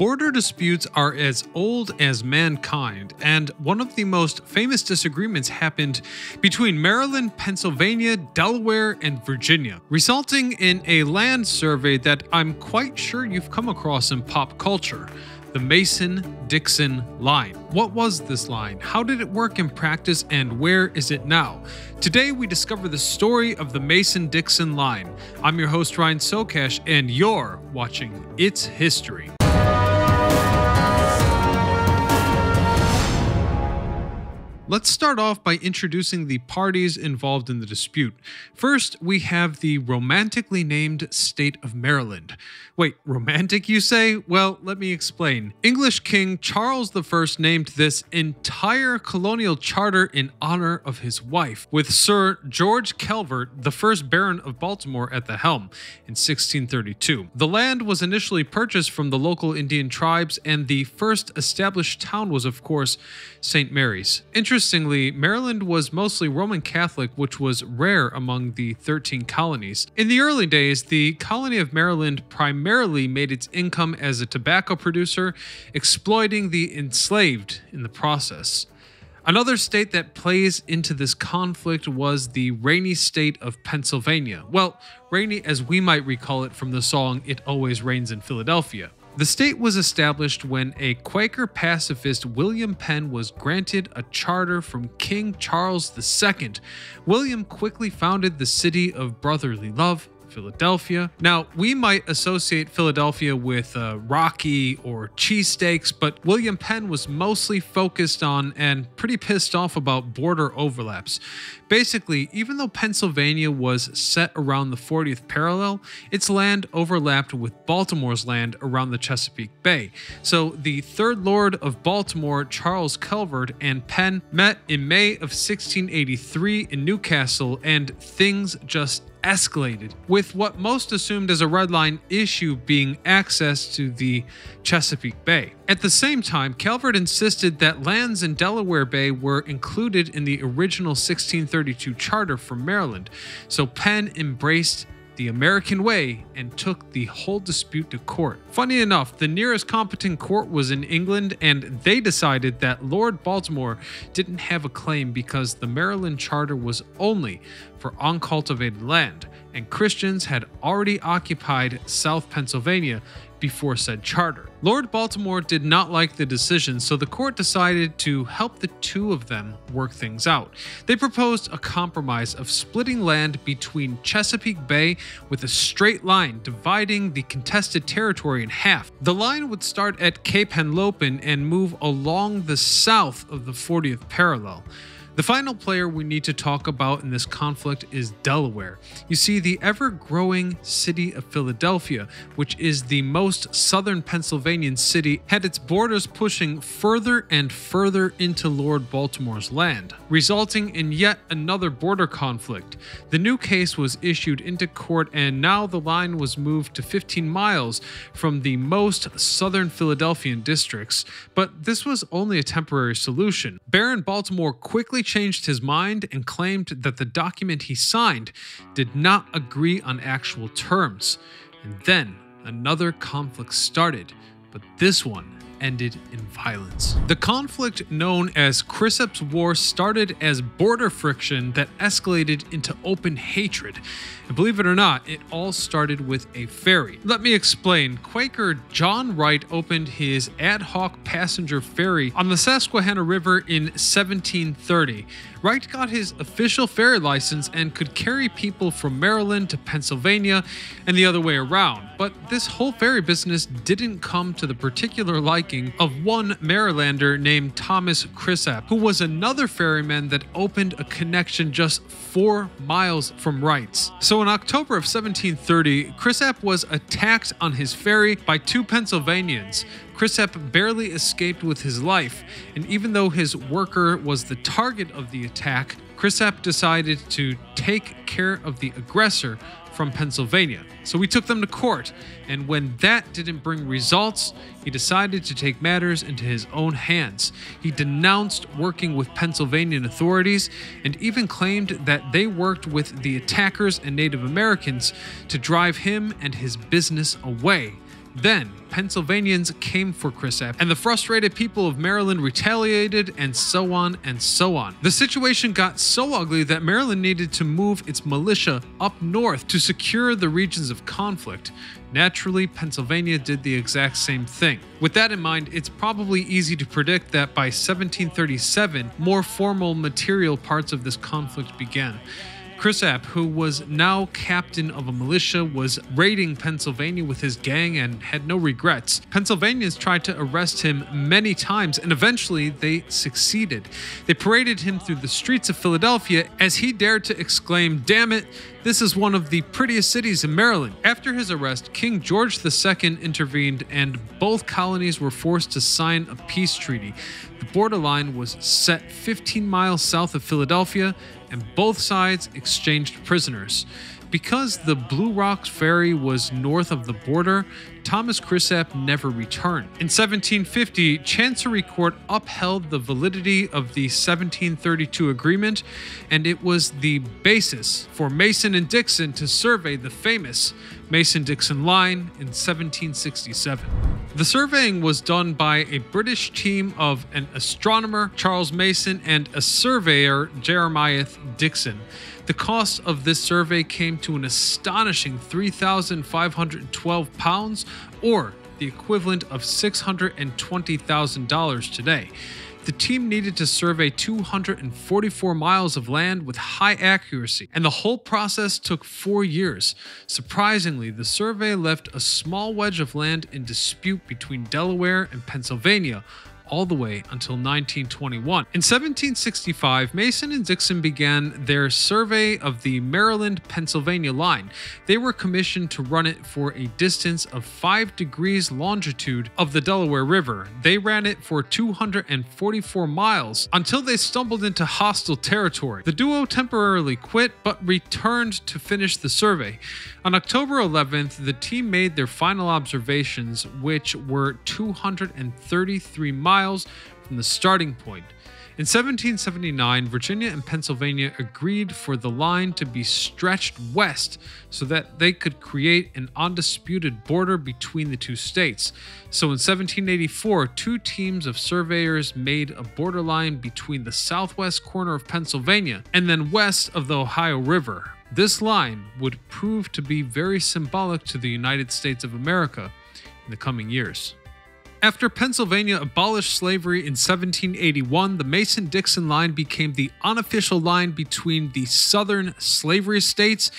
Border disputes are as old as mankind, and one of the most famous disagreements happened between Maryland, Pennsylvania, Delaware, and Virginia, resulting in a land survey that I'm quite sure you've come across in pop culture the Mason Dixon line. What was this line? How did it work in practice and where is it now? Today we discover the story of the Mason Dixon line. I'm your host Ryan Socash and you're watching It's History. Let's start off by introducing the parties involved in the dispute. First, we have the romantically named state of Maryland. Wait, romantic, you say? Well, let me explain. English King Charles I named this entire colonial charter in honor of his wife, with Sir George Calvert, the first Baron of Baltimore, at the helm in 1632. The land was initially purchased from the local Indian tribes, and the first established town was, of course, St. Mary's. Interestingly, Maryland was mostly Roman Catholic, which was rare among the 13 colonies. In the early days, the colony of Maryland primarily made its income as a tobacco producer, exploiting the enslaved in the process. Another state that plays into this conflict was the rainy state of Pennsylvania. Well, rainy as we might recall it from the song It Always Rains in Philadelphia. The state was established when a Quaker pacifist William Penn was granted a charter from King Charles II. William quickly founded the city of brotherly love, Philadelphia. Now, we might associate Philadelphia with uh, Rocky or cheesesteaks, but William Penn was mostly focused on and pretty pissed off about border overlaps. Basically, even though Pennsylvania was set around the 40th parallel, its land overlapped with Baltimore's land around the Chesapeake Bay. So the third Lord of Baltimore, Charles Calvert, and Penn met in May of 1683 in Newcastle, and things just escalated, with what most assumed as a red line issue being access to the Chesapeake Bay. At the same time, Calvert insisted that lands in Delaware Bay were included in the original 1632 charter for Maryland, so Penn embraced the American way and took the whole dispute to court. Funny enough, the nearest competent court was in England, and they decided that Lord Baltimore didn't have a claim because the Maryland Charter was only for uncultivated land, and Christians had already occupied South Pennsylvania before said charter. Lord Baltimore did not like the decision, so the court decided to help the two of them work things out. They proposed a compromise of splitting land between Chesapeake Bay with a straight line dividing the contested territory in half. The line would start at Cape Henlopen and move along the south of the 40th parallel. The final player we need to talk about in this conflict is Delaware. You see, the ever growing city of Philadelphia, which is the most southern Pennsylvanian city, had its borders pushing further and further into Lord Baltimore's land, resulting in yet another border conflict. The new case was issued into court, and now the line was moved to 15 miles from the most southern Philadelphian districts. But this was only a temporary solution. Baron Baltimore quickly changed his mind and claimed that the document he signed did not agree on actual terms. And then another conflict started, but this one ended in violence. The conflict known as Cresap's War started as border friction that escalated into open hatred. And believe it or not, it all started with a ferry. Let me explain. Quaker John Wright opened his ad hoc passenger ferry on the Susquehanna River in 1730. Wright got his official ferry license and could carry people from Maryland to Pennsylvania and the other way around. But this whole ferry business didn't come to the particular liking of one Marylander named Thomas Cresap, who was another ferryman that opened a connection just four miles from Wright's. So in October of 1730, Cresap was attacked on his ferry by two Pennsylvanians. Cresap barely escaped with his life, and even though his worker was the target of the attack, Cresap decided to take care of the aggressor from Pennsylvania. So we took them to court, and when that didn't bring results, he decided to take matters into his own hands. He denounced working with Pennsylvanian authorities and even claimed that they worked with the attackers and Native Americans to drive him and his business away. Then, Pennsylvanians came for Cresap, and the frustrated people of Maryland retaliated, and so on and so on. The situation got so ugly that Maryland needed to move its militia up north to secure the regions of conflict. Naturally, Pennsylvania did the exact same thing. With that in mind, it's probably easy to predict that by 1737, more formal material parts of this conflict began. Cresap, who was now captain of a militia, was raiding Pennsylvania with his gang and had no regrets. Pennsylvanians tried to arrest him many times, and eventually they succeeded. They paraded him through the streets of Philadelphia as he dared to exclaim, Damn it, this is one of the prettiest cities in Maryland. After his arrest, King George II intervened and both colonies were forced to sign a peace treaty. Borderline was set 15 miles south of Philadelphia, and both sides exchanged prisoners. Because the Blue Rocks Ferry was north of the border, Thomas Cresap never returned. In 1750, Chancery Court upheld the validity of the 1732 agreement, and it was the basis for Mason and Dixon to survey the famous Mason Dixon line in 1767. The surveying was done by a British team of an astronomer, Charles Mason, and a surveyor, Jeremiah Dixon. The cost of this survey came to an astonishing 3,512 pounds, or the equivalent of $620,000 today. The team needed to survey 244 miles of land with high accuracy, and the whole process took four years. Surprisingly, the survey left a small wedge of land in dispute between Delaware and Pennsylvania, all the way until 1921. In 1765, Mason and Dixon began their survey of the Maryland Pennsylvania line. They were commissioned to run it for a distance of 5 degrees longitude of the Delaware River. They ran it for 244 miles until they stumbled into hostile territory. The duo temporarily quit but returned to finish the survey. On October 11th, the team made their final observations, which were 233 miles from the starting point. In 1779, Virginia and Pennsylvania agreed for the line to be stretched west so that they could create an undisputed border between the two states. So in 1784, two teams of surveyors made a borderline between the southwest corner of Pennsylvania and then west of the Ohio River. This line would prove to be very symbolic to the United States of America in the coming years. After Pennsylvania abolished slavery in 1781, the Mason Dixon line became the unofficial line between the southern slavery states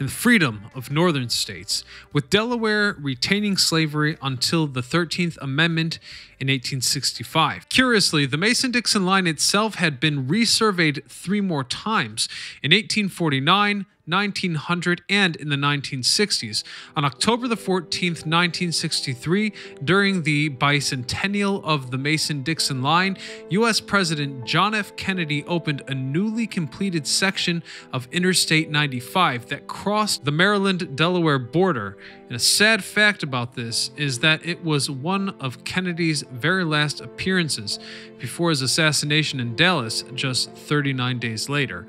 and the freedom of northern states, with Delaware retaining slavery until the 13th Amendment in 1865. Curiously, the Mason Dixon line itself had been resurveyed three more times in 1849. 1900 and in the 1960s. On October the 14th, 1963, during the bicentennial of the Mason-Dixon line, US President John F. Kennedy opened a newly completed section of Interstate 95 that crossed the Maryland-Delaware border. And a sad fact about this is that it was one of Kennedy's very last appearances before his assassination in Dallas just 39 days later.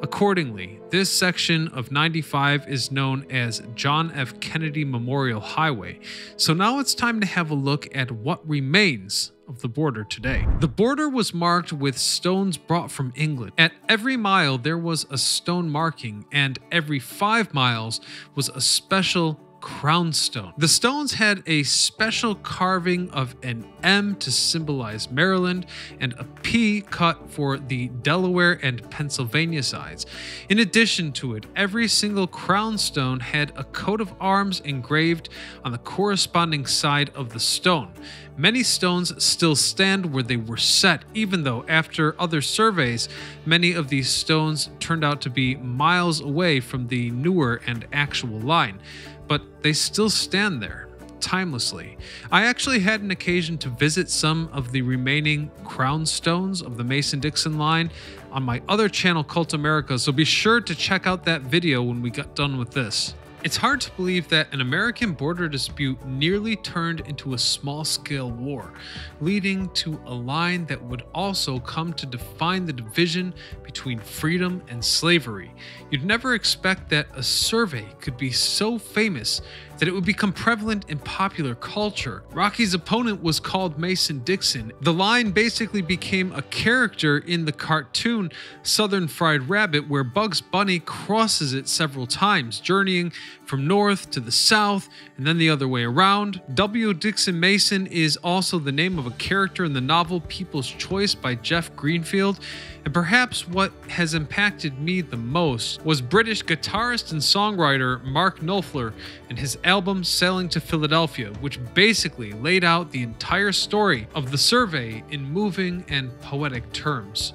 Accordingly, this section of 95 is known as John F. Kennedy Memorial Highway. So now it's time to have a look at what remains of the border today. The border was marked with stones brought from England. At every mile, there was a stone marking, and every five miles was a special crown stone. The stones had a special carving of an M to symbolize Maryland and a P cut for the Delaware and Pennsylvania sides. In addition to it, every single crown stone had a coat of arms engraved on the corresponding side of the stone. Many stones still stand where they were set, even though after other surveys, many of these stones turned out to be miles away from the newer and actual line but they still stand there timelessly. I actually had an occasion to visit some of the remaining crown stones of the Mason Dixon line on my other channel, Cult America, so be sure to check out that video when we got done with this. It's hard to believe that an American border dispute nearly turned into a small scale war, leading to a line that would also come to define the division between freedom and slavery. You'd never expect that a survey could be so famous that it would become prevalent in popular culture. Rocky's opponent was called Mason Dixon. The line basically became a character in the cartoon Southern Fried Rabbit, where Bugs Bunny crosses it several times, journeying from north to the south and then the other way around. W. Dixon Mason is also the name of a character in the novel People's Choice by Jeff Greenfield. And perhaps what has impacted me the most was British guitarist and songwriter Mark Knopfler and his album Sailing to Philadelphia, which basically laid out the entire story of the survey in moving and poetic terms.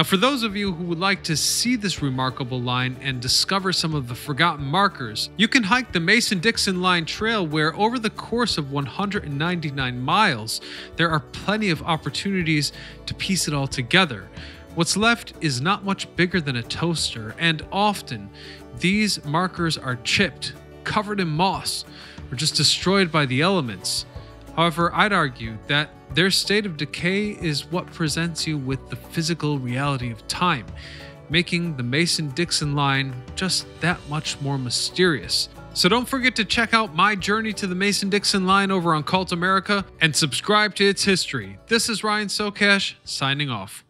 Now, for those of you who would like to see this remarkable line and discover some of the forgotten markers, you can hike the Mason Dixon Line Trail, where over the course of 199 miles, there are plenty of opportunities to piece it all together. What's left is not much bigger than a toaster, and often these markers are chipped, covered in moss, or just destroyed by the elements. However, I'd argue that their state of decay is what presents you with the physical reality of time, making the Mason Dixon line just that much more mysterious. So don't forget to check out my journey to the Mason Dixon line over on Cult America and subscribe to its history. This is Ryan Socash signing off.